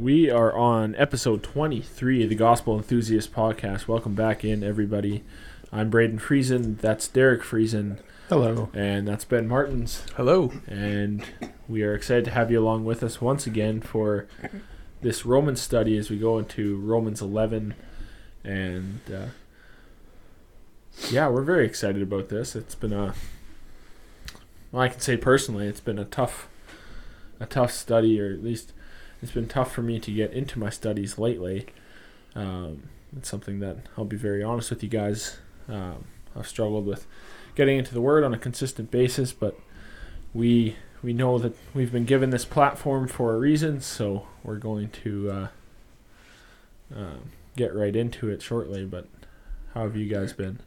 We are on episode 23 of the Gospel Enthusiast Podcast. Welcome back in, everybody. I'm Braden Friesen. That's Derek Friesen. Hello. And that's Ben Martins. Hello. And we are excited to have you along with us once again for this Roman study as we go into Romans 11. And uh, yeah, we're very excited about this. It's been a, well, I can say personally, it's been a tough, a tough study, or at least it's been tough for me to get into my studies lately. Um, it's something that I'll be very honest with you guys. Um, I've struggled with getting into the Word on a consistent basis, but we we know that we've been given this platform for a reason, so we're going to uh, uh, get right into it shortly. But how have you guys been?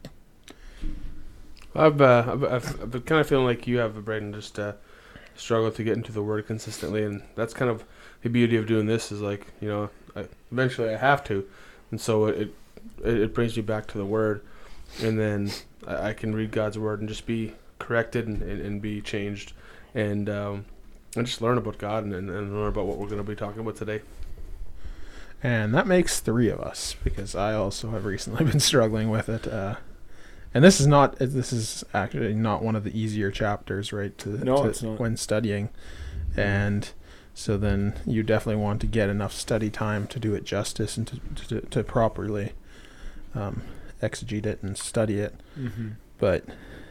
I've, uh, I've, I've, been kind of feeling like you have, Braden, just uh, struggle to get into the Word consistently, and that's kind of the beauty of doing this is like you know I, eventually I have to, and so it, it it brings me back to the Word, and then I, I can read God's Word and just be corrected and, and, and be changed, and um, and just learn about God and, and, and learn about what we're going to be talking about today. And that makes three of us because I also have recently been struggling with it. Uh, and this is not this is actually not one of the easier chapters, right? To, No, to- it's not. when studying, and so then you definitely want to get enough study time to do it justice and to to, to properly um, exegete it and study it. Mm-hmm. But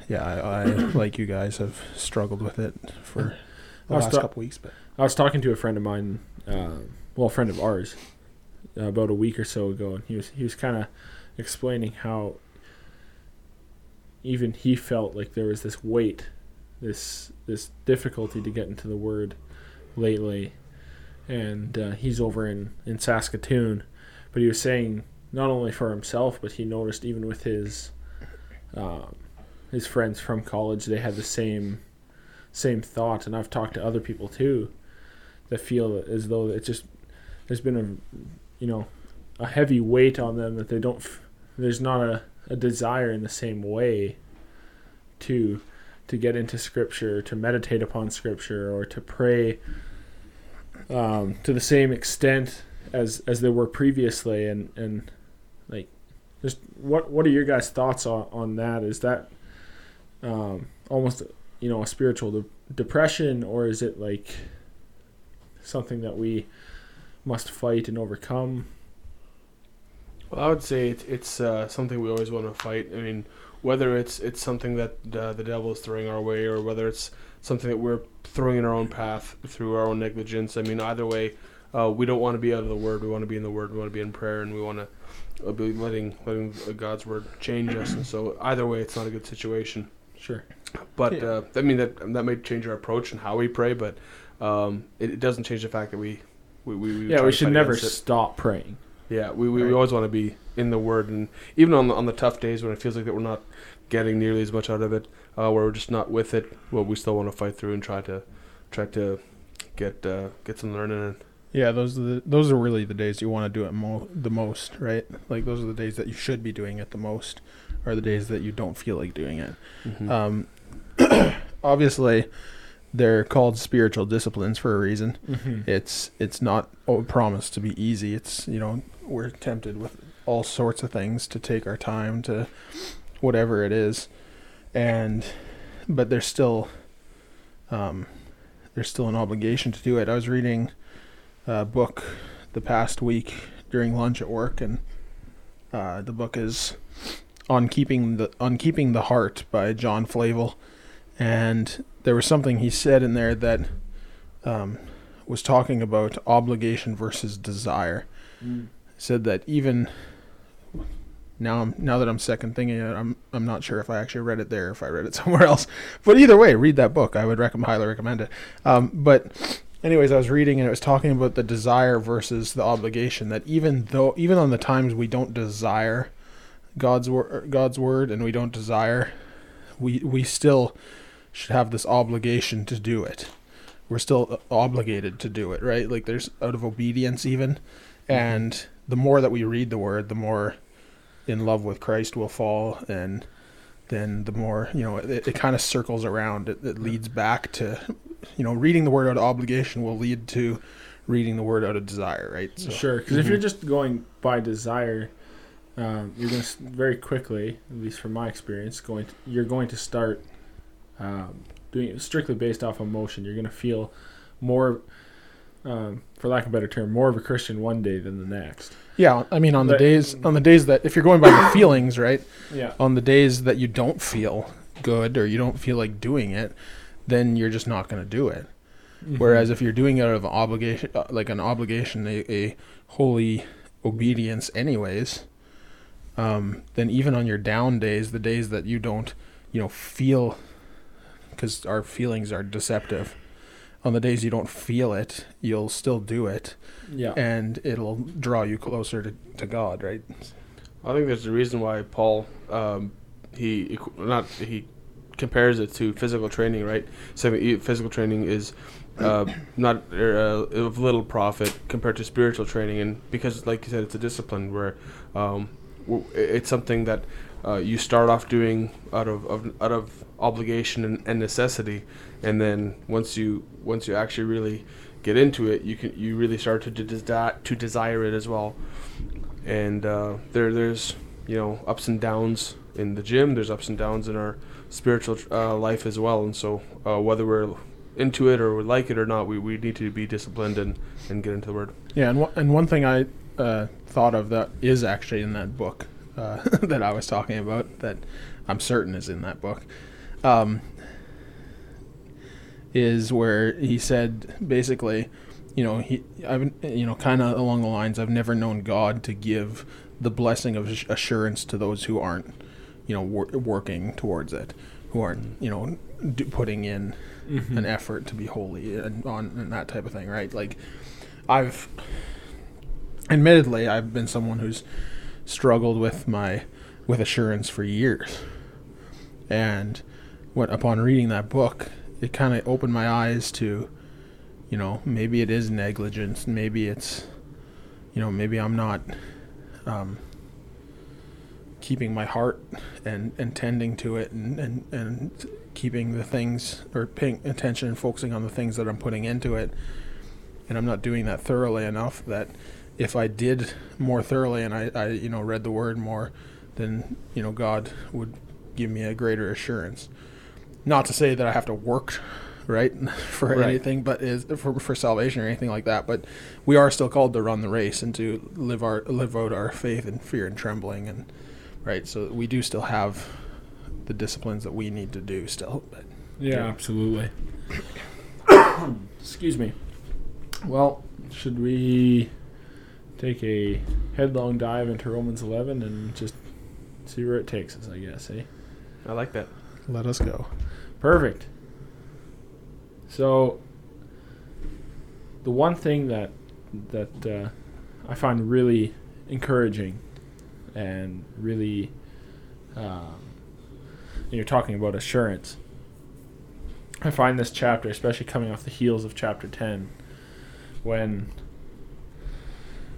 yeah, I, I like you guys have struggled with it for the last ta- couple weeks, but I was talking to a friend of mine, uh, well, a friend of ours, uh, about a week or so ago, and he was he was kind of explaining how even he felt like there was this weight, this this difficulty to get into the word lately, and uh, he's over in in Saskatoon, but he was saying not only for himself, but he noticed even with his um, his friends from college, they had the same same thought, and I've talked to other people too that feel as though it just there's been a you know a heavy weight on them that they don't there's not a, a desire in the same way to to get into scripture to meditate upon scripture or to pray um, to the same extent as as they were previously and and like just what what are your guys thoughts on, on that is that um, almost you know a spiritual de- depression or is it like something that we must fight and overcome. Well, I would say it's, it's uh, something we always want to fight. I mean, whether it's it's something that uh, the devil is throwing our way, or whether it's something that we're throwing in our own path through our own negligence. I mean, either way, uh, we don't want to be out of the Word. We want to be in the Word. We want to be in prayer, and we want to uh, be letting letting God's Word change us. And so, either way, it's not a good situation. Sure. But Yeah. uh, I mean that that may change our approach and how we pray, but um, it, it doesn't change the fact that we we, we, we Yeah, we should never stop praying. Yeah, we, we, we always want to be in the Word, and even on the, on the tough days when it feels like that we're not getting nearly as much out of it, uh, where we're just not with it, well, we still want to fight through and try to try to get uh, get some learning in. Yeah, those are the those are really the days you want to do it mo- the most, right? Like those are the days that you should be doing it the most, or the days that you don't feel like doing it. Mm-hmm. Um, obviously, they're called spiritual disciplines for a reason. Mm-hmm. It's it's not oh, promised to be easy. It's you know we're tempted with all sorts of things to take our time to whatever it is, and but there's still um, there's still an obligation to do it. I was reading a book the past week during lunch at work, and uh, the book is on keeping the on keeping the heart by John Flavel, and there was something he said in there that um, was talking about obligation versus desire. Mm. Said that even now, I'm, now that I'm second thinking it, I'm I'm not sure if I actually read it there, if I read it somewhere else. But either way, read that book. I would recommend, highly recommend it. Um, but anyways, I was reading and it was talking about the desire versus the obligation. That even though, even on the times we don't desire God's word, God's word, and we don't desire, we we still should have this obligation to do it. We're still obligated to do it, right? Like there's out of obedience even, and the more that we read the word, the more in love with Christ we'll fall, and then the more you know it, it kind of circles around. It, it leads back to, you know, reading the word out of obligation will lead to reading the word out of desire, right? So, Sure, because if Mhm. you're just going by desire, um, you're going to very quickly, at least from my experience, going to, you're going to start um, doing it strictly based off emotion. You're going to feel more, um, for lack of a better term, more of a Christian one day than the next. yeah, I mean, on the days on the days that if you're going by the feelings, right? Yeah. On the days that you don't feel good or you don't feel like doing it, then you're just not going to do it. Mm-hmm. Whereas if you're doing it out of obligation, uh, like an obligation, a, a holy obedience, anyways, um, then even on your down days, the days that you don't, you know, feel, because our feelings are deceptive. On the days you don't feel it, you'll still do it, yeah, and it'll draw you closer to, to God, right? I think there's a reason why Paul um, he not he compares it to physical training, right? So e- physical training is uh, not er, uh, of little profit compared to spiritual training, and because, like you said, it's a discipline where um, it's something that uh, you start off doing out of, of out of obligation and, and necessity, and then once you once you actually really get into it, you can you really start to de- to desire it as well and uh, there there's you know ups and downs in the gym. There's ups and downs in our spiritual uh, life as well. And so uh, whether we're into it or we like it or not, we, we need to be disciplined and, and get into the word. Yeah, and one and one thing I uh, thought of that is actually in that book uh, that I was talking about that I'm certain is in that book, um, is where he said basically, you know, he I've you know kind of along the lines I've never known God to give the blessing of assurance to those who aren't, you know, wor- working towards it, who aren't you know d- putting in Mhm. an effort to be holy and on and that type of thing, right? Like I've admittedly I've been someone who's struggled with my with assurance for years. And what upon reading that book, it kind of opened my eyes to you know, maybe it is negligence, maybe it's you know, maybe I'm not um keeping my heart and, and tending to it and, and, and keeping the things or paying attention and focusing on the things that I'm putting into it. And I'm not doing that thoroughly enough that if I did more thoroughly and I, I you know read the word more, then you know God would give me a greater assurance. Not to say that I have to work right for Right. anything, but is for, for salvation or anything like that. But we are still called to run the race and to live our live out our faith in fear and trembling and right. So we do still have the disciplines that we need to do still. But Yeah, Yeah. absolutely. Excuse me. Well, should we take a headlong dive into Romans 11 and just see where it takes us, I guess, eh? I like that. let us go. Perfect. So, the one thing that that uh, I find really encouraging and really, um, and you're talking about assurance. I find this chapter, especially coming off the heels of chapter ten, when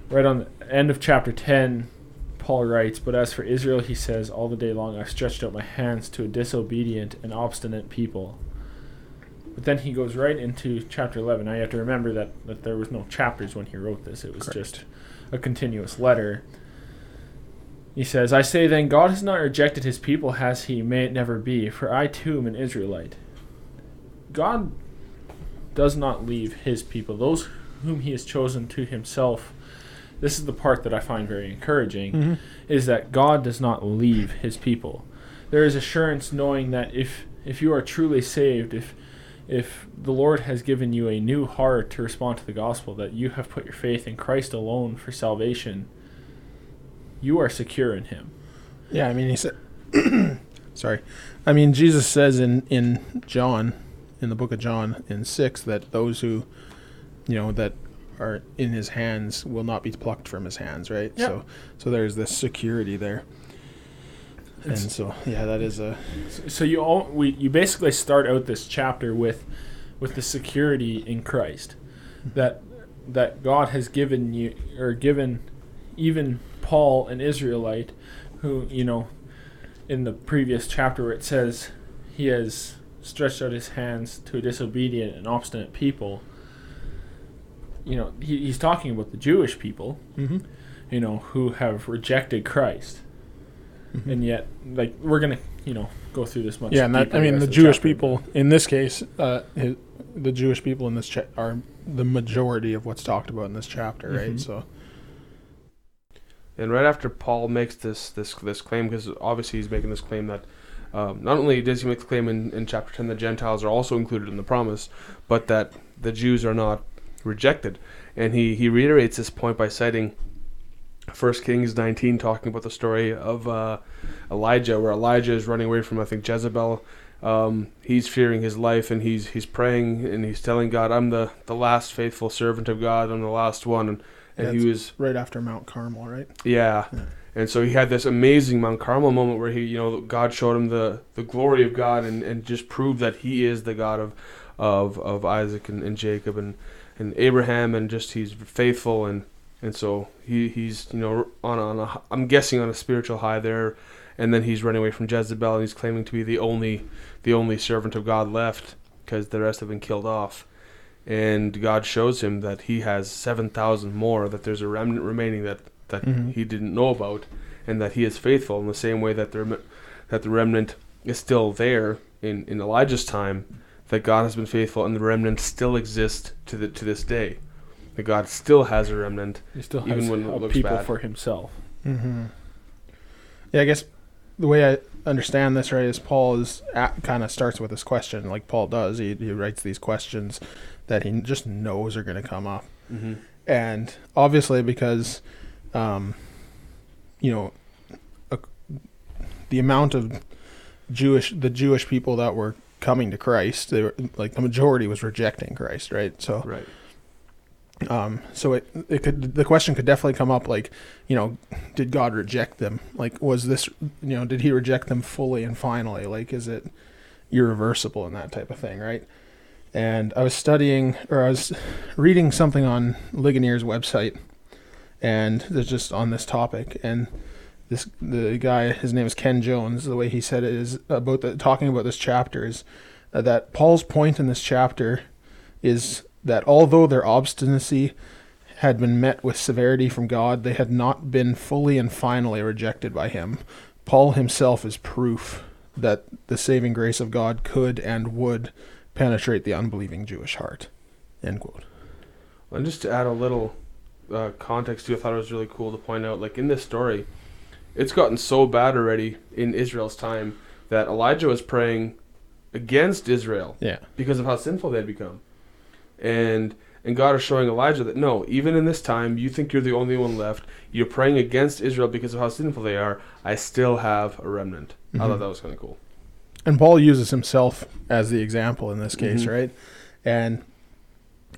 right on the end of chapter ten, Paul writes, But as for Israel, he says, All the day long I've stretched out my hands to a disobedient and obstinate people. But then he goes right into chapter 11. Now you have to remember that, that there was no chapters when he wrote this, it was Correct. just a continuous letter. He says, I say then, God has not rejected his people, has he? May it never be, for I too am an Israelite. God does not leave his people, those whom he has chosen to himself. This is the part that I find very encouraging Mm-hmm. is that God does not leave his people. There is assurance knowing that if if you are truly saved, if if the Lord has given you a new heart to respond to the gospel, that you have put your faith in Christ alone for salvation, you are secure in him. Yeah, I mean, he said, sorry. I mean, Jesus says in, in John, in the book of John, in 6, that those who, you know, that are in his hands will not be plucked from his hands, right? Yeah. So, so there's this security there. And It's- so, yeah, that is a, So you all we you basically start out this chapter with with the security in Christ that that God has given you or given even Paul an Israelite who you know in the previous chapter where it says he has stretched out his hands to a disobedient and obstinate people you know, he, he's talking about the Jewish people, Mm-hmm. you know, who have rejected Christ, and yet, like, we're gonna, you know, go through this much. yeah, and that I mean rest the Jewish chapter. people in this case, uh, hi- the Jewish people in this cha- are the majority of what's talked about in this chapter, right? Mhm. So And right after Paul makes this this this claim, because obviously he's making this claim that um, not only does he make the claim in, in chapter ten that Gentiles are also included in the promise, but that the Jews are not rejected. And he, he reiterates this point by citing 1 Kings 19, talking about the story of uh, Elijah, where Elijah is running away from, I think, Jezebel. Um, he's fearing his life and he's he's praying and he's telling God, I'm the, the last faithful servant of God, I'm the last one. And, and Yeah, he was right after Mount Carmel, right? yeah. Yeah. And so he had this amazing Mount Carmel moment where he, you know, God showed him the, the glory of God and, and just proved that he is the God of of, of Isaac and, and Jacob and, and Abraham and just he's faithful and and so he, he's you know on on a I'm guessing on a spiritual high there and then he's running away from Jezebel and he's claiming to be the only the only servant of God left because the rest have been killed off and God shows him that he has 7,000 more that there's a remnant remaining that that Mhm. he didn't know about and that he is faithful in the same way that the rem- that the remnant is still there in, in Elijah's time that God has been faithful and the remnant still exists to the to this day that God still has a remnant He still even has when it looks people bad. for himself. Mm-hmm. Yeah, I guess the way I understand this, right, is Paul is kind of starts with this question, like Paul does. He, he writes these questions that he just knows are going to come up, mm-hmm. and obviously because, um, you know, a, the amount of Jewish the Jewish people that were coming to Christ, they were like the majority was rejecting Christ, right? So right um, so it it could the question could definitely come up like, you know, did God reject them? Like, was this you know did He reject them fully and finally? Like, is it irreversible and that type of thing, right? And I was studying or I was reading something on Ligonier's website, and there's just on this topic and. This the guy his name is Ken Jones. The way he said it is about the talking about this chapter is uh, that Paul's point in this chapter is that although their obstinacy had been met with severity from God, they had not been fully and finally rejected by Him. Paul himself is proof that the saving grace of God could and would penetrate the unbelieving Jewish heart. End quote. And just to add a little uh, context to, it, I thought it was really cool to point out, like in this story, it's gotten so bad already in Israel's time that Elijah was praying against Israel Yeah. because of how sinful they had become, and and God is showing Elijah that no, even in this time, you think you're the only one left. You're praying against Israel because of how sinful they are. I still have a remnant. I Mhm. thought that was kind of cool. And Paul uses himself as the example in this case, Mhm. right? And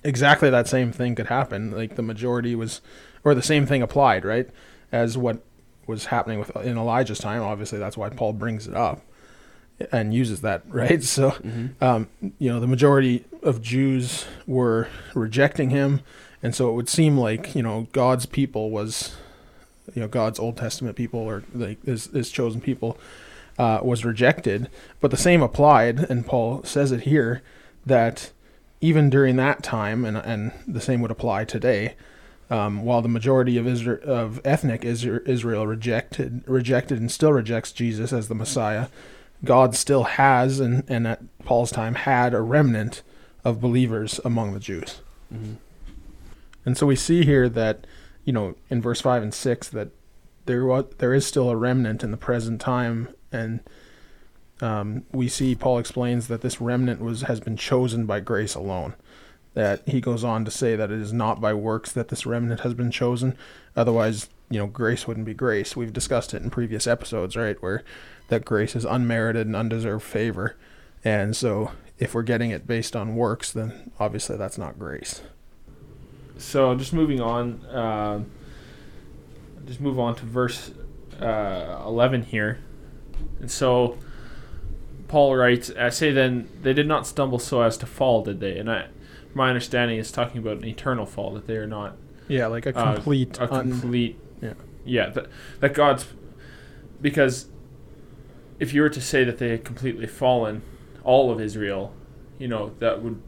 exactly that same thing could happen. Like the majority was, or the same thing applied, right? As what was happening with in Elijah's time. Obviously, that's why Paul brings it up and uses that, right? So, Mm-hmm. um, you know, the majority of Jews were rejecting him, and so it would seem like you know God's people was, you know, God's Old Testament people or like his, his chosen people uh, was rejected. But the same applied, and Paul says it here that even during that time, and and the same would apply today. Um, while the majority of Israel, of ethnic Isra- Israel rejected rejected and still rejects Jesus as the Messiah, God still has, and, and at Paul's time had a remnant of believers among the Jews. Mm-hmm. And so we see here that, you know, in verse five and six, that there was there is still a remnant in the present time, and um, we see Paul explains that this remnant was has been chosen by grace alone. That he goes on to say that it is not by works that this remnant has been chosen, otherwise, you know, grace wouldn't be grace. We've discussed it in previous episodes, right, where that grace is unmerited and undeserved favor, and so if we're getting it based on works, then obviously that's not grace. So just moving on, uh, just move on to verse uh, eleven here, and so Paul writes, "I say then, they did not stumble so as to fall, did they?" And I, my understanding is talking about an eternal fall that they are not Yeah, like a Uh, complete, a un- complete. yeah. yeah. That that God's because if you were to say that they had completely fallen, all of Israel, you know, that would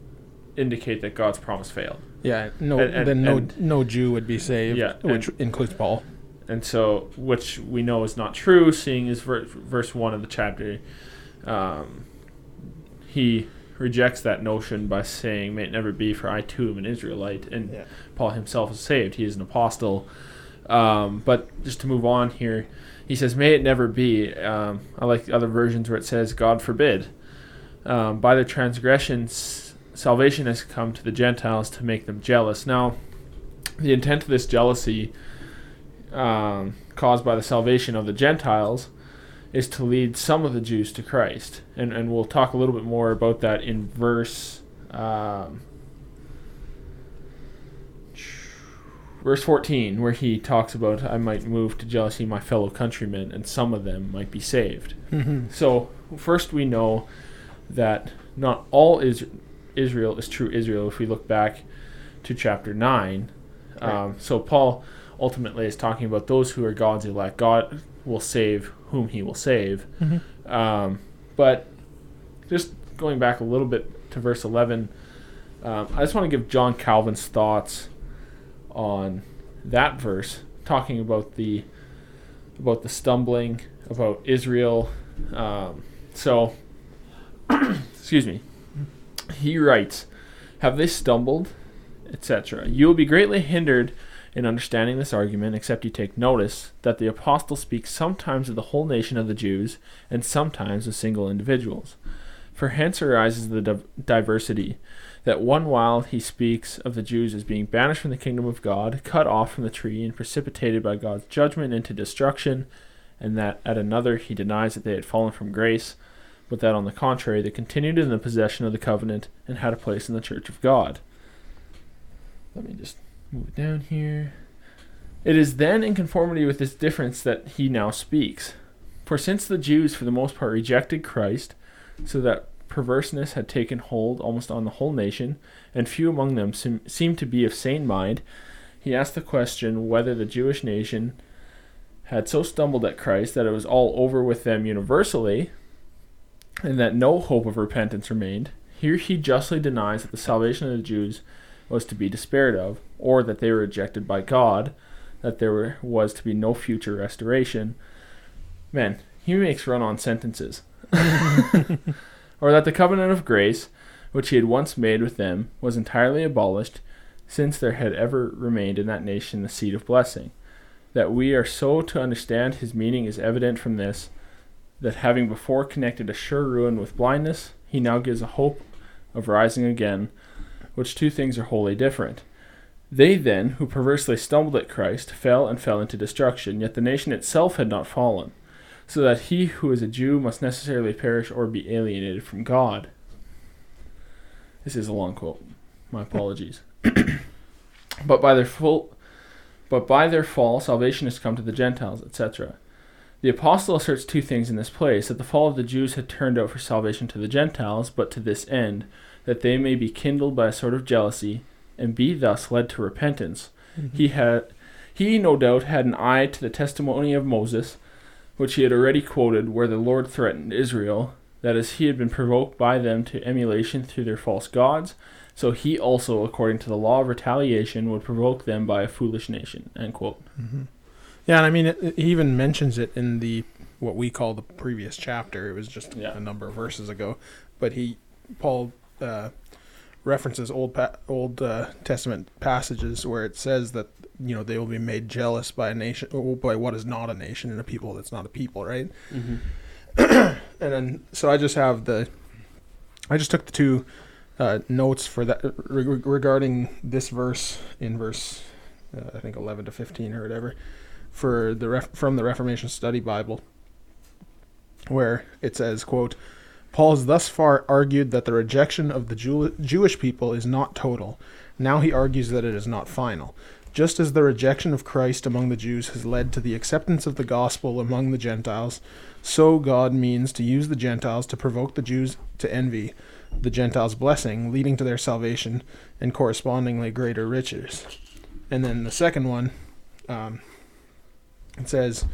indicate that God's promise failed. Yeah, no, And- and- then no, and- no Jew would be saved, Yeah, which and- includes Paul. and so which we know is not true seeing as ver- verse 1 of the chapter um, he rejects that notion by saying may it never be for i too am an israelite. And Yeah. paul himself is saved. He is an apostle. Um, but just to move on here he says may it never be. Um, i like the other versions where it says god forbid. Um, by their transgressions salvation has come to the gentiles to make them jealous. Now the intent of this jealousy um, caused by the salvation of the Gentiles is to lead some of the Jews to Christ. And, and we'll talk a little bit more about that in verse um, verse 14 where he talks about I might move to jealousy my fellow countrymen and some of them might be saved. Mm-hmm. So first we know that not all is Israel is true Israel if we look back to chapter 9. Um, so Paul ultimately is talking about those who are God's elect. God will save whom he will save. Mm-hmm. Um, but just going back a little bit to verse 11, um, I just want to give John Calvin's thoughts on that verse, talking about the about the stumbling, about Israel. Um, so, excuse me. He writes, "Have they stumbled, etc. You will be greatly hindered." In understanding this argument, except you take notice that the apostle speaks sometimes of the whole nation of the Jews, and sometimes of single individuals. For hence arises the div- diversity, that one while he speaks of the Jews as being banished from the kingdom of God, cut off from the tree, and precipitated by God's judgment into destruction, and that at another he denies that they had fallen from grace, but that on the contrary they continued in the possession of the covenant and had a place in the church of God. Let me just move it down here. It is then in conformity with this difference that he now speaks. For since the Jews for the most part rejected Christ, so that perverseness had taken hold almost on the whole nation, and few among them seem, seemed to be of sane mind, he asked the question whether the Jewish nation had so stumbled at Christ that it was all over with them universally, and that no hope of repentance remained. Here he justly denies that the salvation of the Jews was to be despaired of, or that they were rejected by God, that there were, was to be no future restoration. Man, he makes run on sentences. or that the covenant of grace, which he had once made with them, was entirely abolished, since there had ever remained in that nation the seed of blessing. That we are so to understand his meaning is evident from this, that having before connected a sure ruin with blindness, he now gives a hope of rising again, which two things are wholly different. They then, who perversely stumbled at Christ, fell and fell into destruction, yet the nation itself had not fallen, so that he who is a Jew must necessarily perish or be alienated from God. This is a long quote. My apologies. but by their full but by their fall salvation has come to the Gentiles, etc. The apostle asserts two things in this place that the fall of the Jews had turned out for salvation to the Gentiles, but to this end, that they may be kindled by a sort of jealousy, and be thus led to repentance. He had he no doubt had an eye to the testimony of Moses, which he had already quoted, where the Lord threatened Israel, that as he had been provoked by them to emulation through their false gods, so he also, according to the law of retaliation, would provoke them by a foolish nation. End quote. Mm-hmm. Yeah, and I mean, it, it, he even mentions it in the what we call the previous chapter. It was just Yeah. a number of verses ago, but he Paul uh, references old pa- Old uh, Testament passages where it says that you know they will be made jealous by a nation, or by what is not a nation, and a people that's not a people, right? Mm-hmm. and then so I just have the I just took the two uh, notes for that re- re- regarding this verse in verse uh, I think 11 to 15 or whatever for the ref- from the Reformation Study Bible where it says quote Paul has thus far argued that the rejection of the Jew- Jewish people is not total. Now he argues that it is not final. Just as the rejection of Christ among the Jews has led to the acceptance of the gospel among the Gentiles, so God means to use the Gentiles to provoke the Jews to envy the Gentiles' blessing, leading to their salvation and correspondingly greater riches. And then the second one, um, it says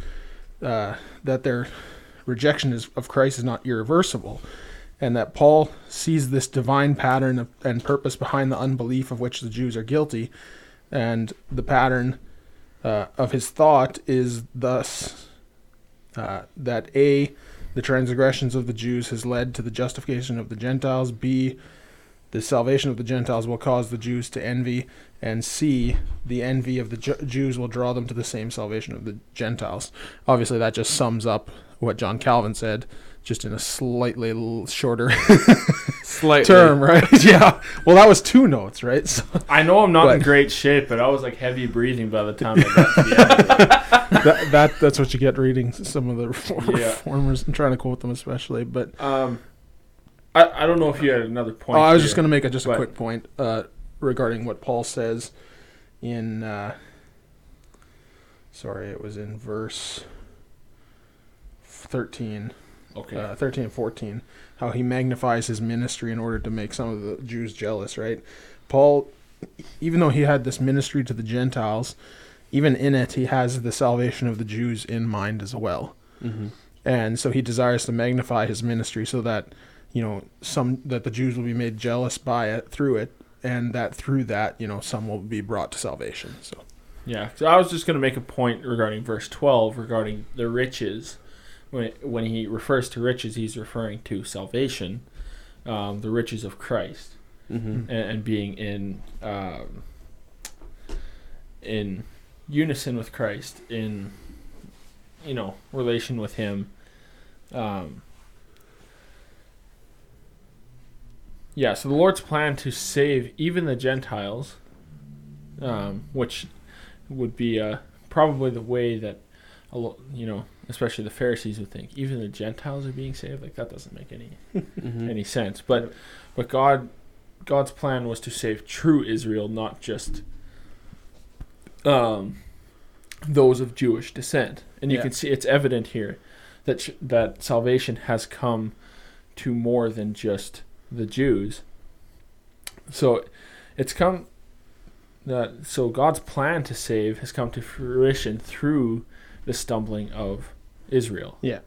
uh, that their rejection is, of Christ is not irreversible, and that Paul sees this divine pattern of, and purpose behind the unbelief of which the Jews are guilty, and the pattern uh, of his thought is thus uh, that a the transgressions of the Jews has led to the justification of the Gentiles. B the salvation of the Gentiles will cause the Jews to envy, and C, the envy of the Jews will draw them to the same salvation of the Gentiles. Obviously, that just sums up what John Calvin said, just in a slightly shorter Slightly. term, right? yeah. Well, that was two notes, right? So I know I'm not in great shape, but I was like heavy breathing by the time I got to the end. That, that that's what you get reading some of the reform- Yeah. reformers and trying to quote them, especially. But Um, I, I don't know if you had another point. oh, I was here. just going to make a, just a quick point uh, regarding what Paul says in. Uh, sorry, it was in verse thirteen. Okay. uh, 13 and 14 how he magnifies his ministry in order to make some of the jews jealous right paul even though he had this ministry to the gentiles even in it he has the salvation of the jews in mind as well Mm-hmm. and so he desires to magnify his ministry so that you know some that the jews will be made jealous by it through it and that through that you know some will be brought to salvation so Yeah, so I was just going to make a point regarding verse 12 regarding the riches. When, when he refers to riches, he's referring to salvation, um, the riches of Christ, Mm-hmm. and, and being in um, in unison with Christ, in you know relation with Him. Um, yeah, so the Lord's plan to save even the Gentiles, um, which would be uh, probably the way that you know, especially the Pharisees would think. Even the Gentiles are being saved. Like that doesn't make any Mm-hmm. any sense. But but God God's plan was to save true Israel, not just um, those of Jewish descent. And you Yeah. can see it's evident here that sh- that salvation has come to more than just the Jews. So it's come that so God's plan to save has come to fruition through the stumbling of Israel. Yeah.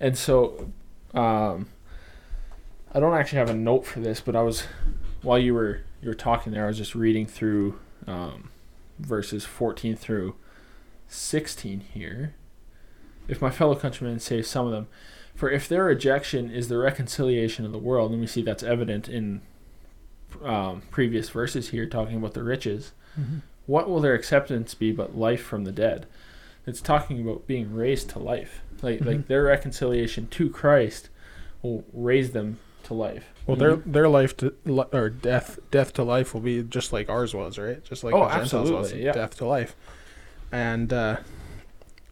And so um I don't actually have a note for this, but I was while you were you were talking there, I was just reading through um, verses 14 through 16 here. If my fellow countrymen say some of them, for if their rejection is the reconciliation of the world, and we see that's evident in um, previous verses here talking about the riches, what will their acceptance be but life from the dead? It's talking about being raised to life. Like like Mhm. their reconciliation to Christ will raise them to life. Well, their their life to li- or death death to life will be just like ours was, right? Just like Oh, the Gentiles was, absolutely, yeah. death to life. And uh,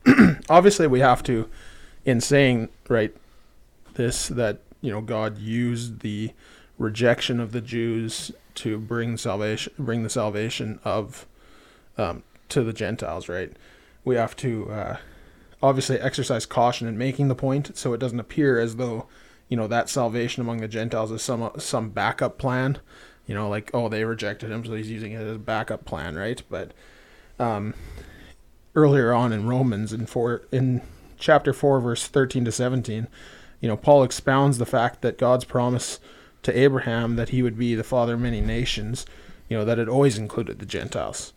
obviously, we have to, in saying right this, that you know God used the rejection of the Jews to bring salvation, bring the salvation of um, to the Gentiles, right? We have to uh, obviously exercise caution in making the point, so it doesn't appear as though you know that salvation among the Gentiles is some some backup plan. You know, like oh they rejected him, so he's using it as a backup plan, right? But um, earlier on in Romans in four in chapter four, verse thirteen to seventeen, you know Paul expounds the fact that God's promise to Abraham that he would be the father of many nations, you know that it always included the Gentiles.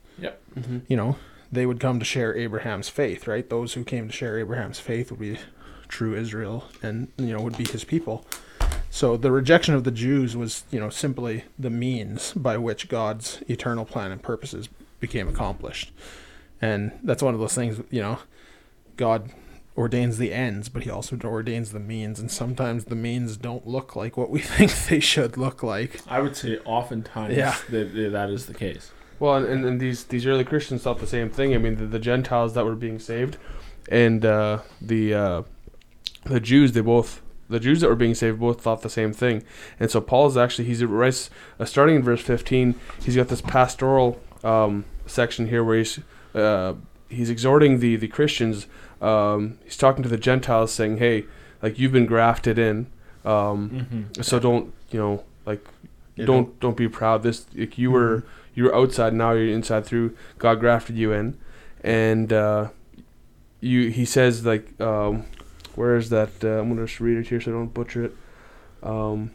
Mm-hmm. You know they would come to share Abraham's faith, right? Those who came to share Abraham's faith would be true Israel and you know would be his people. So the rejection of the Jews was, you know, simply the means by which God's eternal plan and purposes became accomplished. And that's one of those things, you know, God ordains the ends, but he also ordains the means and sometimes the means don't look like what we think they should look like. I would say oftentimes Yeah. that, that that is the case. Well, and, and, and these these early Christians thought the same thing. I mean, the, the Gentiles that were being saved, and uh, the uh, the Jews, they both the Jews that were being saved both thought the same thing. And so Paul is actually he's writes uh, starting in verse fifteen. He's got this pastoral um, section here where he's uh, he's exhorting the the Christians. Um, he's talking to the Gentiles, saying, "Hey, like you've been grafted in, um, Mm-hmm. so don't you know like You don't don't be proud. This like you were you were outside, now you're inside through God grafted you in, and uh, you he says like um, where is that? Uh, I'm gonna just read it here so I don't butcher it. Um,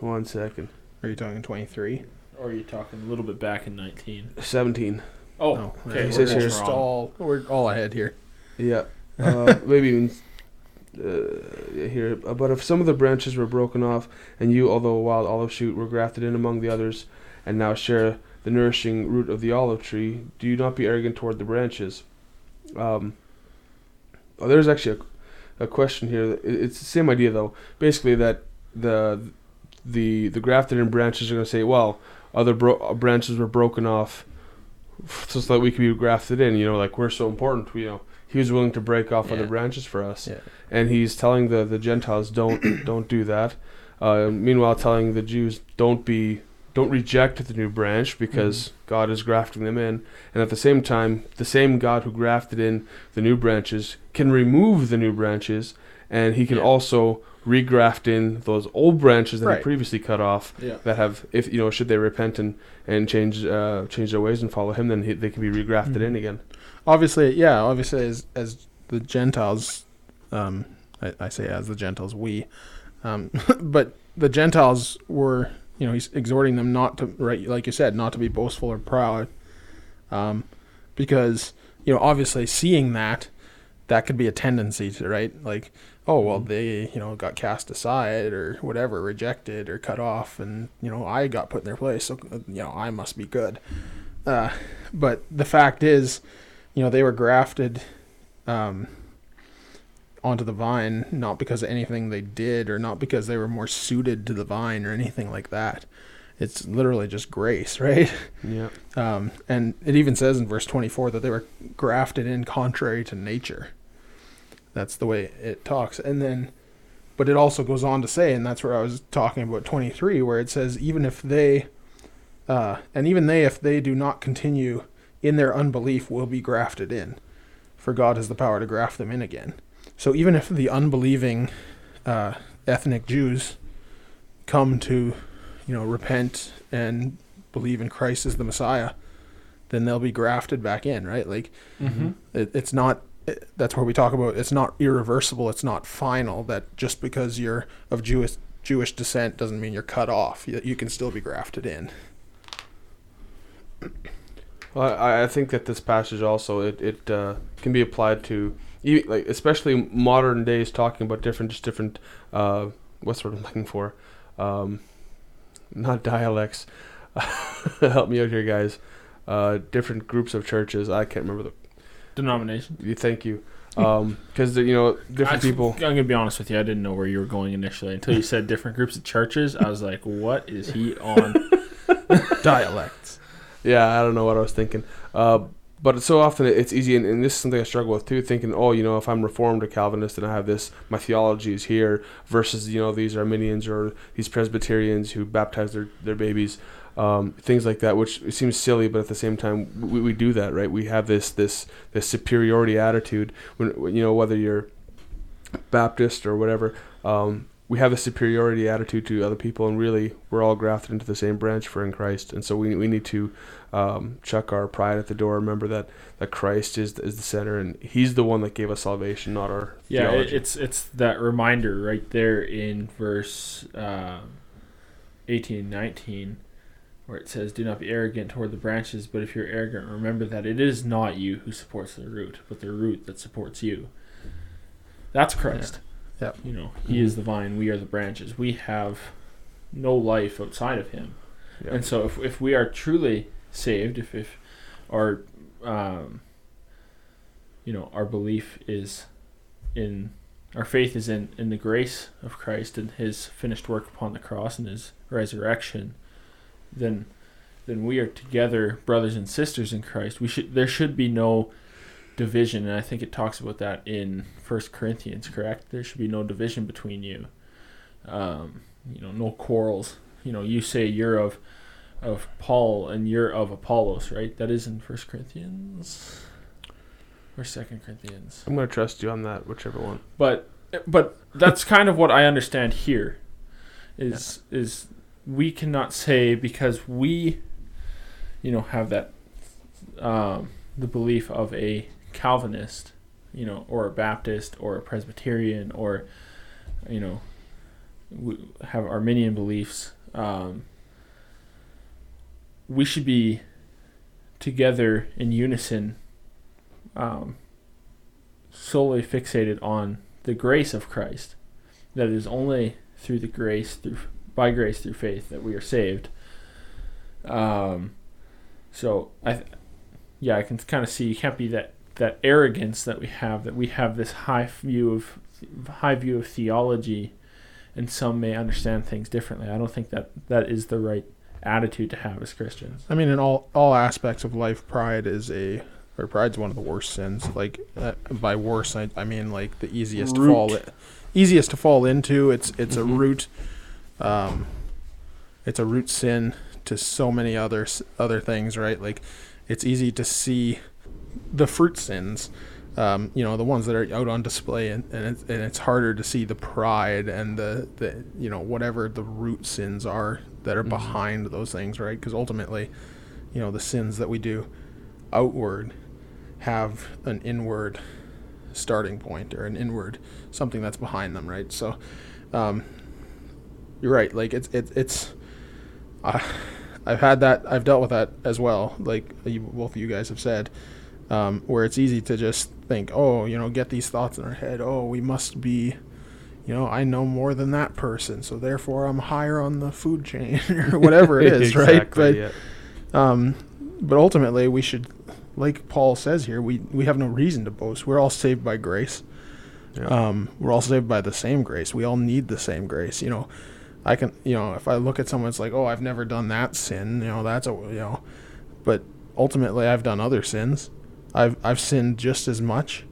one second. Are you talking 23? Or are you talking a little bit back in 19? 17. Oh, No, okay. He we're says just here- just all we're all ahead here. Yeah. Uh, maybe even uh, here. Uh, But if some of the branches were broken off, and you, although a wild olive shoot, were grafted in among the others, and now share the nourishing root of the olive tree, do you not be arrogant toward the branches? Um, oh, there's actually a, a question here. It's the same idea though. Basically, that the the the grafted in branches are going to say, well, other bro- uh, branches were broken off, so that we could be grafted in. You know, like we're so important. You know, he was willing to break off other branches for us, Yeah. and he's telling the the Gentiles don't don't do that. Uh, meanwhile, telling the Jews don't be don't reject the new branch because God is grafting them in, and at the same time, the same God who grafted in the new branches can remove the new branches, and He can Yeah. also regraft in those old branches that Right. He previously cut off Yeah. that have if you know should they repent and and change uh, change their ways and follow him then he, they can be regrafted in Mhm. again Obviously, yeah. Obviously, as as the Gentiles, um, I, I say as the Gentiles, we, um, but the Gentiles were, you know, he's exhorting them not to, right, like you said, not to be boastful or proud, um, because you know, obviously, seeing that, that could be a tendency to, right, like, oh well, Mhm. they, you know, got cast aside or whatever, rejected or cut off, and you know, I got put in their place, so you know, I must be good. Uh, but the fact is, you know, they were grafted um, onto the vine not because of anything they did or not because they were more suited to the vine or anything like that. It's literally just grace, right? yeah Um, and it even says in verse 24 that they were grafted in contrary to nature. That's the way it talks. And then, but it also goes on to say, and that's where I was talking about 23, where it says, even if they, uh, and even they, if they do not continue in their unbelief, will be grafted in. For God has the power to graft them in again. So even if the unbelieving uh, ethnic Jews come to, you know, repent and believe in Christ as the Messiah, then they'll be grafted back in, right? Like Mm-hmm. it, it's not. It, that's where we talk about it's not irreversible. It's not final. That just because you're of Jewish Jewish descent doesn't mean you're cut off. You, you can still be grafted in. Well, I, I think that this passage also it, it uh, can be applied to like especially modern days talking about different just different uh, what's word I'm looking for um, not dialects help me out here guys uh, different groups of churches I can't remember the Denomination. you thank you because you know different I- people I'm gonna be honest with you. I didn't know where you were going initially until you said different groups of churches. I was like, "What is he on?" Dialects. Yeah, I don't know what I was thinking. Uh, but so often it's easy, and, and this is something I struggle with too. Thinking, oh, you know, if I'm Reformed or Calvinist and I have this, my theology is here, versus you know these Arminians or these Presbyterians who baptize their their babies, um, things like that, which seems silly, but at the same time we, we do that, right? We have this this this superiority attitude when you know whether you're Baptist or whatever. Um, we have a superiority attitude to other people, and really, we're all grafted into the same branch for in Christ. And so we, we need to um, chuck our pride at the door. Remember that, that Christ is is the center, and He's the one that gave us salvation, not our Yeah, it, it's it's that reminder right there in verse um, 18 and 19 where it says, Do not be arrogant toward the branches, but if you're arrogant, remember that it is not you who supports the root, but the root that supports you. That's Christ. Yep. You know, He is the vine, we are the branches. We have no life outside of Him. Yeah. And so if, if we are truly saved, if, if our um, you know, our belief is in our faith is in, in the grace of Christ and his finished work upon the cross and his resurrection, then then we are together brothers and sisters in Christ. We should there should be no division and I think it talks about that in First Corinthians, correct? There should be no division between you. Um, you know, no quarrels. You know, you say you're of of Paul and you're of Apollos, right? That is in First Corinthians or Second Corinthians. I'm going to trust you on that, whichever one. But but that's kind of what I understand here. Is is we cannot say because we, you know, have that um, the belief of a Calvinist, you know, or a Baptist or a Presbyterian or you know, we have Arminian beliefs, um, we should be together in unison, um, solely fixated on the grace of Christ. That it is only through the grace through by grace through faith that we are saved. Um, so I, th- yeah, I can kind of see you can't be that that arrogance that we have that we have this high view of high view of theology, and some may understand things differently. I don't think that that is the right attitude to have as Christians. I mean, in all all aspects of life, pride is a or pride's one of the worst sins. Like uh, by worst, I, I mean like the easiest Root. to fall, i- easiest to fall into. It's it's Mhm. a root, um, it's a root sin to so many other other things, right? Like it's easy to see the fruit sins. Um, you know the ones that are out on display, and and it's, and it's harder to see the pride and the, the you know whatever the root sins are that are Mhm. behind those things, right? Because ultimately, you know the sins that we do outward have an inward starting point or an inward something that's behind them, right? So, um, you're right. Like it's it's it's. Uh, I've had that. I've dealt with that as well. Like you, both of you guys have said, um, where it's easy to just think, oh, you know, get these thoughts in our head. Oh, we must be, you know, I know more than that person, so therefore I'm higher on the food chain or whatever it is, right? Exactly, But yeah. um, but ultimately, we should, like Paul says here, we we have no reason to boast. We're all saved by grace. Yeah. Um, we're all saved by the same grace. We all need the same grace. You know, I can, you know, if I look at someone, it's like, oh, I've never done that sin. You know, that's a, you know, but ultimately, I've done other sins. I've I've sinned just as much.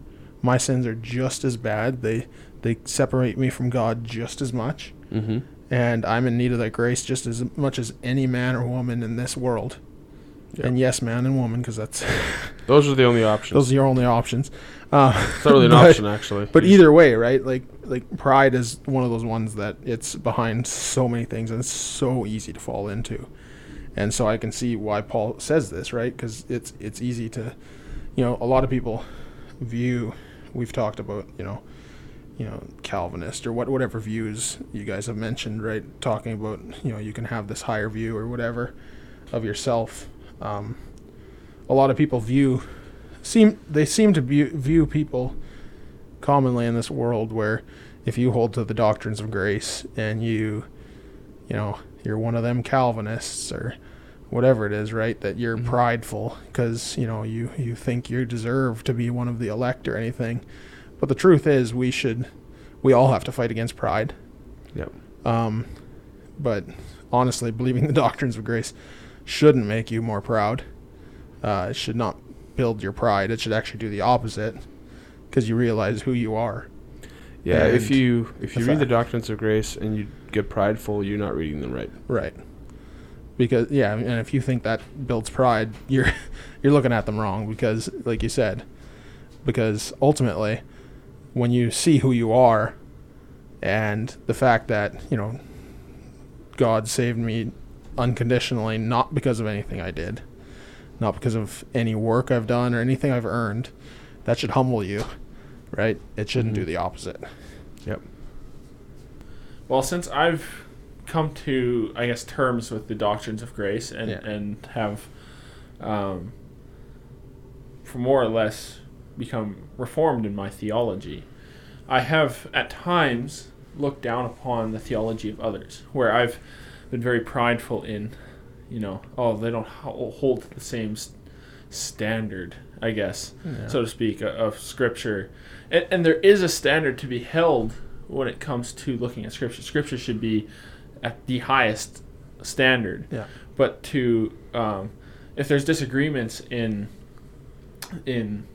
My sins are just as bad. They they separate me from God just as much, mm-hmm. and I'm in need of that grace just as much as any man or woman in this world. Yeah. And yes, man and woman, because that's Those are the only options. those are your only options. Uh, it's not really an but- option, actually. but either way, right? Like like pride is one of those ones that it's behind so many things and it's so easy to fall into. And so I can see why Paul says this, right? Cuz it's it's easy to you know, a lot of people view we've talked about, you know, you know, Calvinist or what whatever views you guys have mentioned, right? Talking about, you know, you can have this higher view or whatever of yourself. Um, a lot of people view seem they seem to view, view people commonly in this world where if you hold to the doctrines of grace and you you know you're one of them calvinists or whatever it is right that you're Mhm. prideful because you know you you think you deserve to be one of the elect or anything but the truth is we should we all have to fight against pride Yep. um but honestly believing the doctrines of grace shouldn't make you more proud uh, it should not build your pride it should actually do the opposite because you realize who you are Yeah, if you if you read the doctrines of grace and you get prideful, you're not reading them right. Right. Because yeah, and if you think that builds pride, you're you're looking at them wrong because like you said, because ultimately when you see who you are and the fact that, you know, God saved me unconditionally not because of anything I did, not because of any work I've done or anything I've earned, that should humble you, right? It shouldn't do Mhm. the opposite. Yep. Well, since I've come to, I guess, terms with the doctrines of grace and Yeah. and have, um, for more or less, become reformed in my theology, I have at times looked down upon the theology of others, where I've been very prideful in, you know, oh, they don't hold the same standard, I guess so to speak, of Scripture. And, and there is a standard to be held when it comes to looking at Scripture. Scripture should be at the highest standard. Yeah. But to um, if there's disagreements in in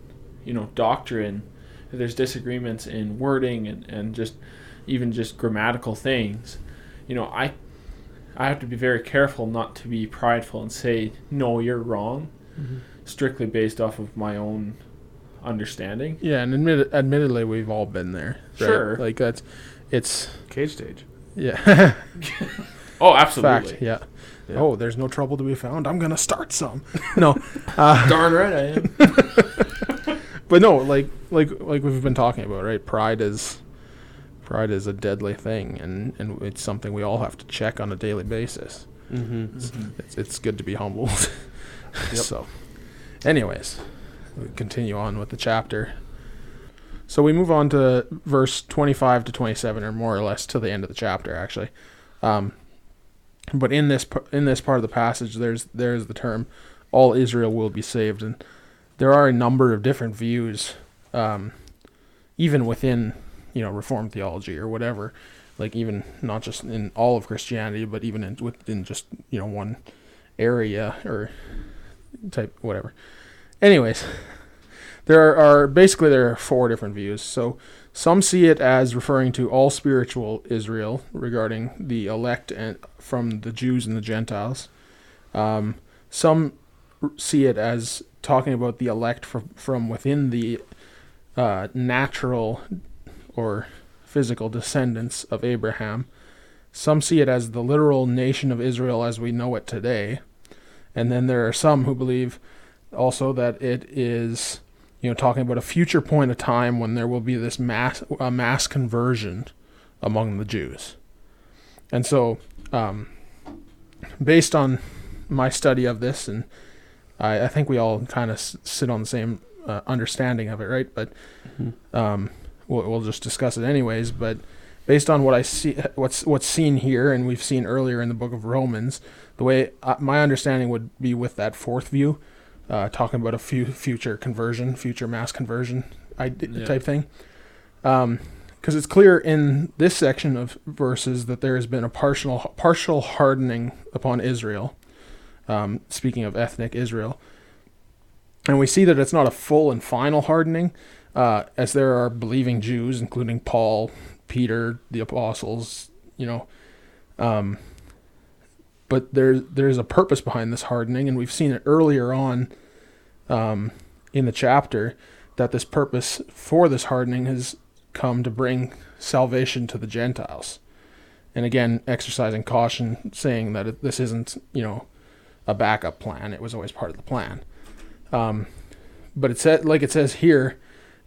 you know doctrine, if there's disagreements in wording and, and just even just grammatical things, you know, I I have to be very careful not to be prideful and say no, you're wrong Mhm. strictly based off of my own understanding. Yeah, and admit, admittedly, we've all been there. right? Sure. Like that's, it's Cage stage. Yeah. Oh, absolutely. Fact. Yeah. Yeah. Oh, there's no trouble to be found. I'm gonna start some. no, uh, Darn right I am. but no, like like like we've been talking about, right? Pride is Pride is a deadly thing, and, and it's something we all have to check on a daily basis. Mm-hmm. It's, Mhm. it's, it's good to be humbled. Yep. So, anyways, we continue on with the chapter. So we move on to verse 25 to 27, or more or less to the end of the chapter, actually. Um, but in this in this part of the passage, there's there's the term "all Israel will be saved," and there are a number of different views, um, even within you know Reformed theology or whatever, like even not just in all of Christianity, but even in within just you know one area or type whatever. Anyways, there are basically there are four different views. So some see it as referring to all spiritual Israel regarding the elect and from the Jews and the Gentiles. Um, some see it as talking about the elect from from within the uh, natural or physical descendants of Abraham. Some see it as the literal nation of Israel as we know it today. And then there are some who believe also that it is, you know, talking about a future point of time when there will be this mass a mass conversion among the Jews. And so, um, based on my study of this, and I, I think we all kind of s- sit on the same uh, understanding of it, right? But um, we'll, we'll just discuss it anyways. But based on what I see, what's what's seen here, and we've seen earlier in the book of Romans, the way uh, my understanding would be with that fourth view, uh, talking about a few future conversion, future mass conversion I, Yeah. type thing. Um, because it's clear in this section of verses that there has been a partial partial hardening upon Israel. Um, speaking of ethnic Israel, and we see that it's not a full and final hardening, uh, as there are believing Jews, including Paul, Peter, the apostles, you know. Um, but there there's a purpose behind this hardening, and we've seen it earlier on um, in the chapter that this purpose for this hardening has come to bring salvation to the Gentiles. And again, exercising caution, saying that this isn't, you know, a backup plan. It was always part of the plan. Um, but it said, like it says here,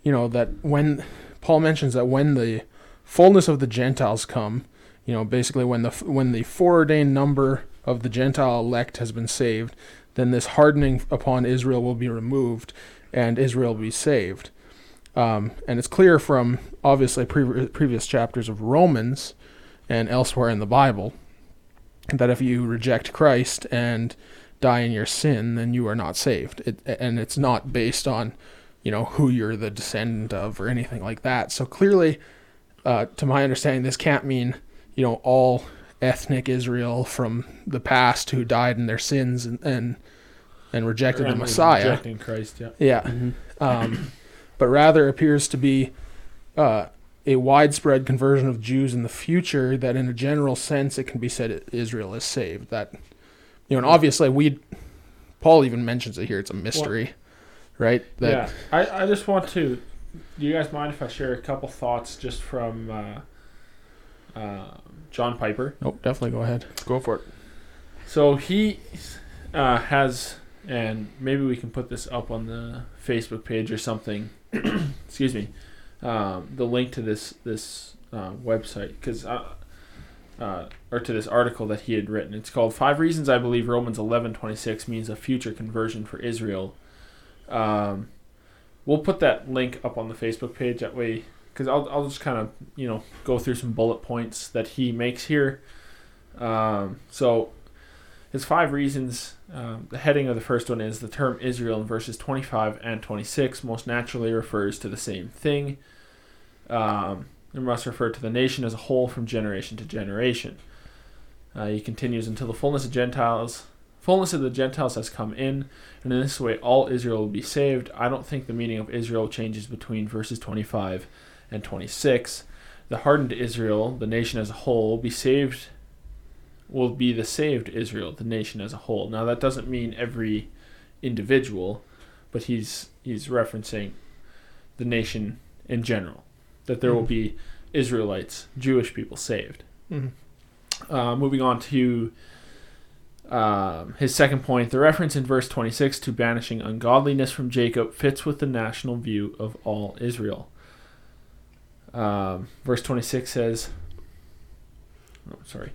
you know, that when Paul mentions that when the fullness of the Gentiles come, you know, basically when the when the foreordained number of the Gentile elect has been saved, then this hardening upon Israel will be removed, and Israel will be saved. Um, and it's clear from obviously pre- previous chapters of Romans and elsewhere in the Bible that if you reject Christ and die in your sin, then you are not saved. It, and it's not based on, you know, who you're the descendant of or anything like that. So clearly, uh, to my understanding, this can't mean, you know, all ethnic Israel from the past who died in their sins and and, and rejected the Messiah. Rejecting Christ, yeah. Yeah. Mm-hmm. Um, but rather appears to be uh, a widespread conversion of Jews in the future. That, in a general sense, it can be said Israel is saved. That, you know, and obviously we, Paul even mentions it here. It's a mystery, right? That, yeah, I, I just want to. Do you guys mind if I share a couple thoughts just from uh, uh, John Piper? Nope, definitely go ahead. Go for it. So he uh, has, and maybe we can put this up on the Facebook page or something. excuse me. Um, the link to this this uh, website because uh, uh, or to this article that he had written. It's called Five Reasons I Believe Romans eleven twenty six means a future conversion for Israel. Um, we'll put that link up on the Facebook page that way because I'll I'll just kind of you know go through some bullet points that he makes here. Um, so his five reasons. Um, the heading of the first one is the term Israel in verses 25 and 26 most naturally refers to the same thing. Um, it must refer to the nation as a whole from generation to generation. Uh, he continues until the fullness of Gentiles, fullness of the Gentiles has come in, and in this way all Israel will be saved. I don't think the meaning of Israel changes between verses 25 and 26. The hardened Israel, the nation as a whole, will be saved will be the saved Israel, the nation as a whole. Now that doesn't mean every individual, but he's he's referencing the nation in general. That there will be Israelites, Jewish people saved. Mhm. Uh, moving on to um, his second point, the reference in verse 26 to banishing ungodliness from Jacob fits with the national view of all Israel. Um, verse 26 says, oh, sorry.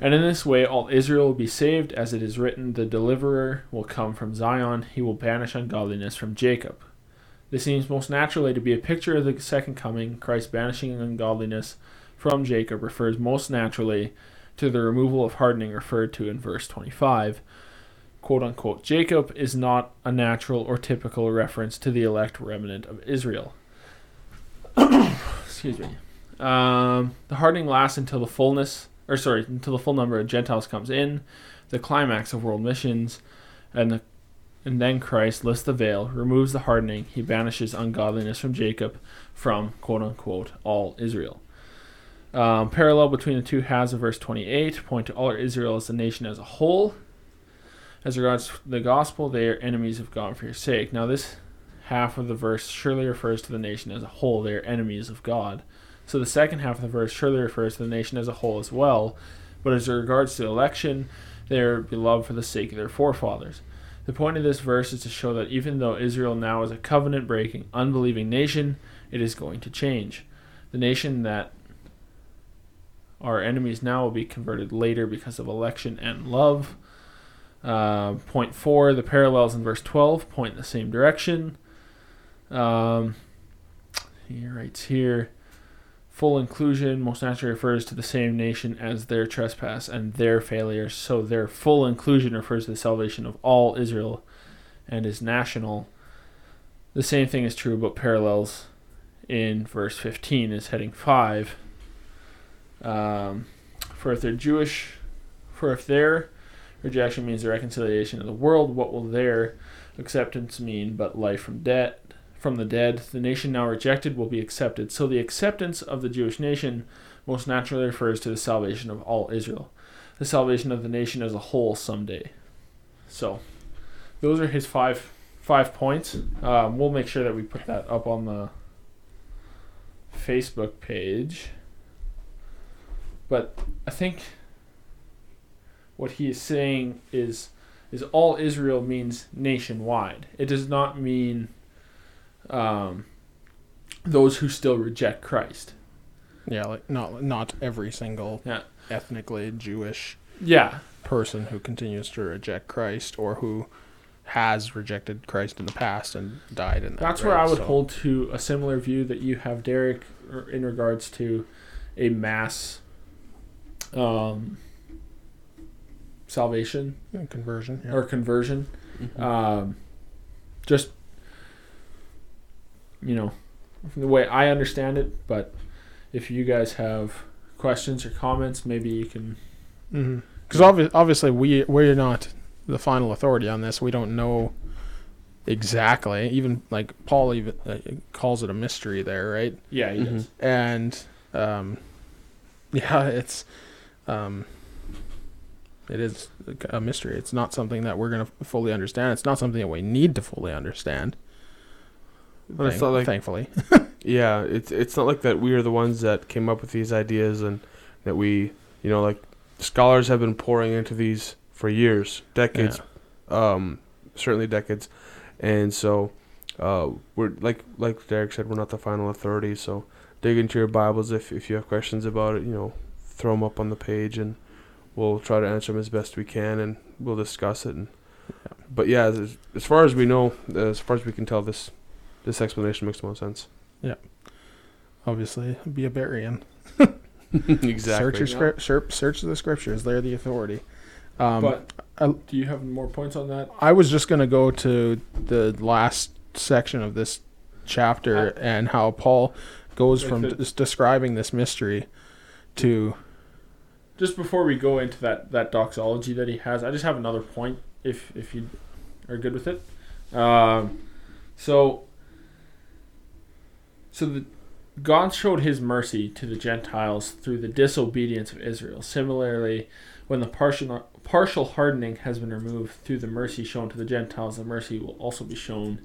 And in this way, all Israel will be saved, as it is written, The deliverer will come from Zion, he will banish ungodliness from Jacob. This seems most naturally to be a picture of the second coming. Christ banishing ungodliness from Jacob refers most naturally to the removal of hardening referred to in verse 25. Quote unquote, Jacob is not a natural or typical reference to the elect remnant of Israel. Excuse me. Um, the hardening lasts until the fullness, or sorry, until the full number of Gentiles comes in, the climax of world missions, and the and then Christ lifts the veil, removes the hardening, he banishes ungodliness from Jacob, from quote unquote all Israel. Um, parallel between the two halves of verse 28 point to all Israel as the nation as a whole. As regards the gospel, they are enemies of God for your sake. Now, this half of the verse surely refers to the nation as a whole. They are enemies of God. So the second half of the verse surely refers to the nation as a whole as well. But as regards to election, they are beloved for the sake of their forefathers. The point of this verse is to show that even though Israel now is a covenant breaking, unbelieving nation, it is going to change. The nation that our enemies now will be converted later because of election and love. Uh, point four, the parallels in verse 12 point in the same direction. Um, he writes here full inclusion most naturally refers to the same nation as their trespass and their failures. So their full inclusion refers to the salvation of all Israel and is national. The same thing is true about parallels in verse 15 is heading 5. Um, for if they're Jewish, for if their rejection means the reconciliation of the world, what will their acceptance mean but life from dead? From the dead, the nation now rejected will be accepted. So the acceptance of the Jewish nation most naturally refers to the salvation of all Israel, the salvation of the nation as a whole someday. So, those are his five five points. Um, we'll make sure that we put that up on the Facebook page. But I think what he is saying is is all Israel means nationwide. It does not mean um, those who still reject Christ. Yeah, like not not every single Yeah. ethnically Jewish Yeah, person who continues to reject Christ or who has rejected Christ in the past and died in that. that's where? I would So- hold to a similar view that you have, Derek, er, in regards to a mass um, salvation Yeah, conversion. Yeah. or conversion. Mm-hmm. um, just you know the way I understand it. But if you guys have questions or comments, maybe you can. Because obvi- obviously we we're not the final authority on this. We don't know exactly. Even like Paul even uh, calls it a mystery there, right? Yeah, he Mhm. does. And um, yeah, it's um, it is a mystery. It's not something that we're gonna fully understand. It's not something that we need to fully understand. But it's not like- thankfully. Yeah, it's it's not like that we are the ones that came up with these ideas and that we, you know, like scholars have been pouring into these for years, decades, um, certainly decades, and so uh, we're like like Derek said, we're not the final authority. So dig into your Bibles if if you have questions about it, you know, throw them up on the page and we'll try to answer them as best we can and we'll discuss it. And but yeah, as, as far as we know, as far as we can tell, this this explanation makes the most sense. Yeah. Obviously, be a Berean. exactly. Search your Yeah. script. Search, search the scriptures. They're the authority. Um, but I- do you have more points on that? I was just going to go to the last section of this chapter and how Paul goes from the- just describing this mystery to Just before we go into that that doxology that he has, I just have another point. If if you are good with it, um, so so the God showed His mercy to the Gentiles through the disobedience of Israel. Similarly, when the partial partial hardening has been removed through the mercy shown to the Gentiles, the mercy will also be shown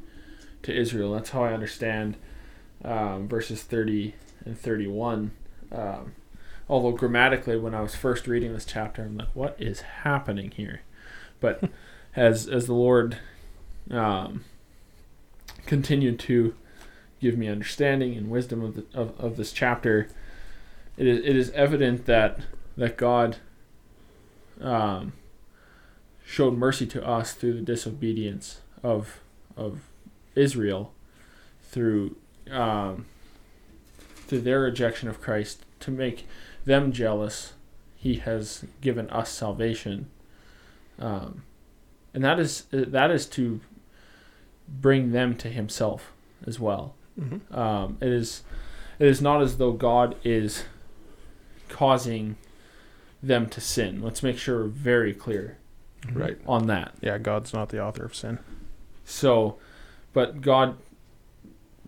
to Israel. That's how I understand um, verses thirty and thirty-one. Um, although grammatically, when I was first reading this chapter, I'm like, "What is happening here?" But as as the Lord um, continued to give me understanding and wisdom of, the, of, of this chapter. It is, it is evident that that God um, showed mercy to us through the disobedience of of Israel, through um, through their rejection of Christ to make them jealous. He has given us salvation, um, and that is that is to bring them to Himself as well. Mm-hmm. Um, it is it is not as though God is causing them to sin. Let's make sure we're very clear Right. on that. Yeah, God's not the author of sin. So, but God,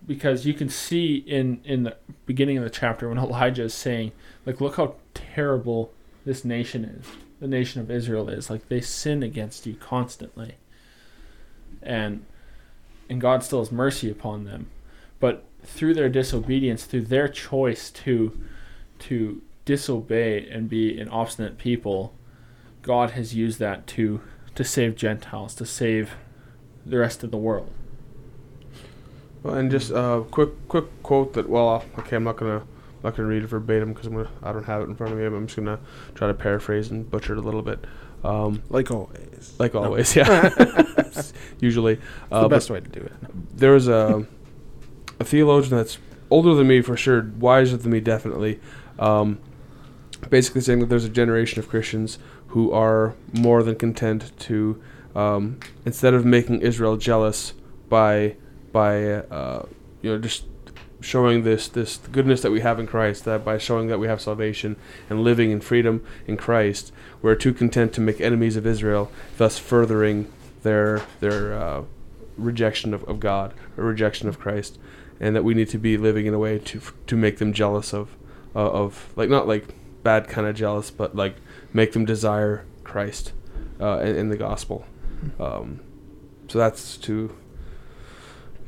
because you can see in in the beginning of the chapter when Elijah is saying, like, look how terrible this nation is. The nation of Israel is like they sin against you constantly, and and God still has mercy upon them, but through their disobedience, through their choice to to disobey and be an obstinate people, God has used that to to save Gentiles, to save the rest of the world. Well, and just a uh, quick quick quote that well okay I'm not gonna I'm not gonna read it verbatim because I'm gonna I don't have it in front of me. I'm just gonna try to paraphrase and butcher it a little bit. Um, Like always. like always, yeah. Usually, It's uh, the best way to do it. there was a a theologian that's older than me for sure, wiser than me definitely. Um, basically saying that there's a generation of Christians who are more than content to um, instead of making Israel jealous by by uh, you know just showing this this goodness that we have in Christ that by showing that we have salvation and living in freedom in Christ we're too content to make enemies of Israel thus furthering their their uh, rejection of, of God or rejection of Christ and that we need to be living in a way to to make them jealous of uh, of like not like bad kind of jealous but like make them desire Christ uh, in, in the gospel um, so that's to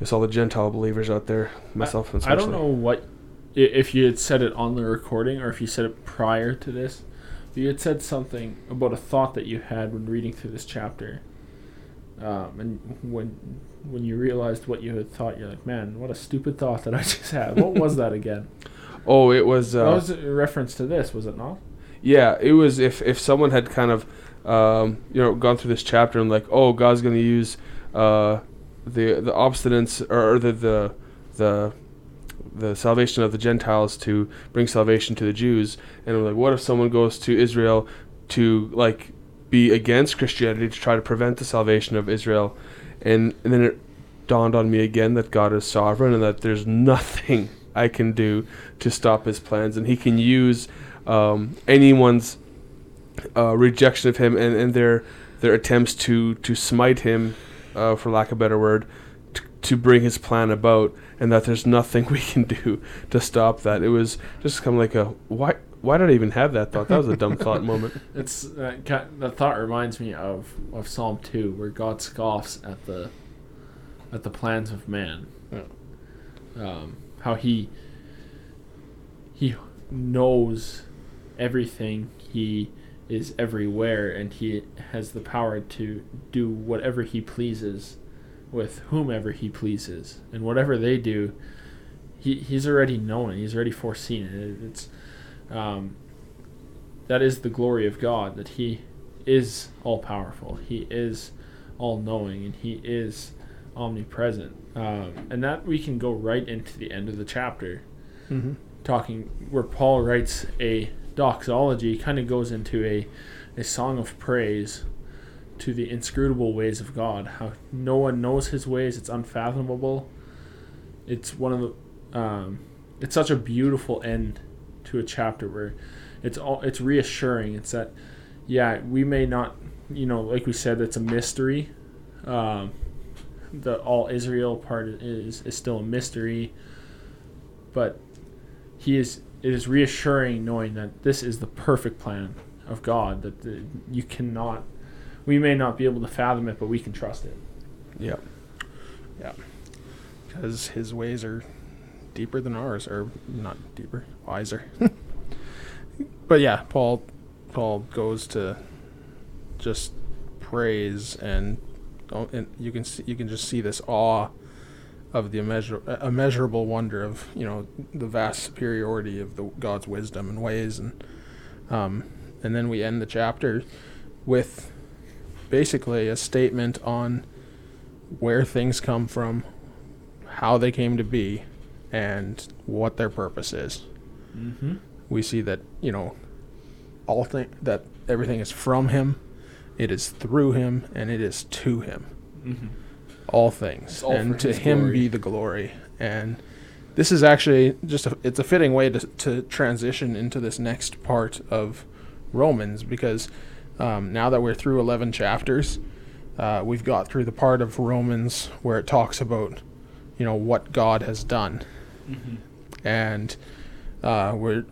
I guess all the Gentile believers out there, myself and I don't know what if you had said it on the recording or if you said it prior to this. But you had said something about a thought that you had when reading through this chapter. Um, and when when you realized what you had thought, you're like, "Man, what a stupid thought that I just had." What was that again? Oh, it was. Uh, that was a reference to this, was it not? Yeah, it was. If if someone had kind of, um, you know, gone through this chapter and like, oh, God's going to use uh, the the obstinance or, or the the the the salvation of the Gentiles to bring salvation to the Jews, and I'm like, what if someone goes to Israel to like be against Christianity to try to prevent the salvation of Israel, and and then it dawned on me again that God is sovereign and that there's nothing I can do to stop His plans, and He can use um, anyone's uh, rejection of him and, and their their attempts to to smite him, uh, for lack of a better word, t- to bring his plan about, and that there's nothing we can do to stop that. It was just kind of like a why why did I even have that thought? That was a dumb thought moment. It's that ca- that thought reminds me of, of Psalm two, where God scoffs at the at the plans of man. Um, how he he knows everything. He is everywhere, and he has the power to do whatever he pleases with whomever he pleases, and whatever they do, he he's already known it. He's already foreseen it. It's um, that is the glory of God that He is all powerful. He is all knowing, and He is omnipresent. Um, and that we can go right into the end of the chapter, Mm-hmm. talking where Paul writes a doxology, kind of goes into a a song of praise to the inscrutable ways of God. How no one knows His ways; it's unfathomable. It's one of the um, it's such a beautiful end to a chapter where it's all it's reassuring. It's that yeah, we may not, you know, like we said, it's a mystery. Um, the all Israel part is is still a mystery, but he is. It is reassuring knowing that this is the perfect plan of God. That the, you cannot, we may not be able to fathom it, but we can trust it. Yeah. Yeah. Because his ways are deeper than ours, or not deeper, wiser. but yeah, Paul, Paul goes to just praise, and, and you can see, you can just see this awe of the immeasur- uh, immeasurable wonder of you know the vast superiority of the God's wisdom and ways, and um, and then we end the chapter with basically a statement on where things come from, how they came to be, and what their purpose is. Mm-hmm. We see that you know all thing that everything is from Him, it is through Him, and it is to Him Mm-hmm. all things all and to him glory. be the glory and this is actually just a, it's a fitting way to, to transition into this next part of romans because um, now that we're through 11 chapters uh, we've got through the part of romans where it talks about you know what god has done Mm-hmm. and uh, we're,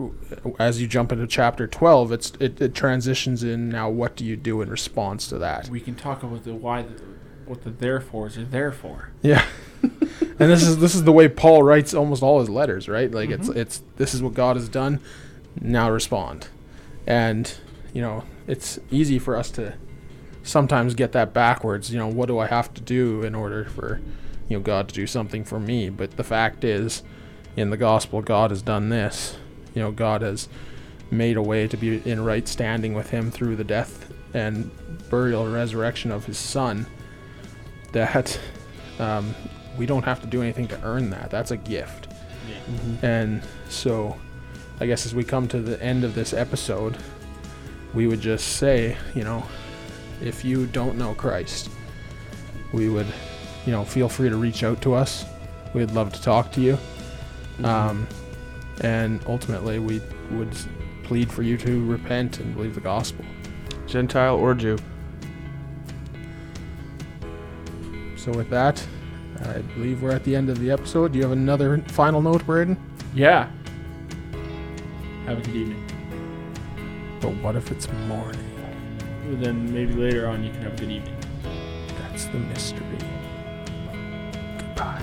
as you jump into chapter 12 it's it, it transitions in now what do you do in response to that We can talk about the why, the, what the therefores are there for. Yeah. and this is this is the way Paul writes almost all his letters, right? Like it's Mhm. it's this is what God has done. Now respond. And you know, it's easy for us to sometimes get that backwards, you know, what do I have to do in order for you know God to do something for me? But the fact is in the gospel God has done this. You know, God has made a way to be in right standing with him through the death and burial and resurrection of his son that um, we don't have to do anything to earn that. That's a gift. Yeah. And so, I guess as we come to the end of this episode, we would just say, you know, if you don't know Christ, we would, you know, feel free to reach out to us. We'd love to talk to you. Um, and ultimately, we would plead for you to repent and believe the gospel. Gentile or Jew. So, with that, I believe we're at the end of the episode. Do you have another final note, Braden? Yeah. Have a good evening. But what if it's morning? Then maybe later on you can have a good evening. That's the mystery. Goodbye.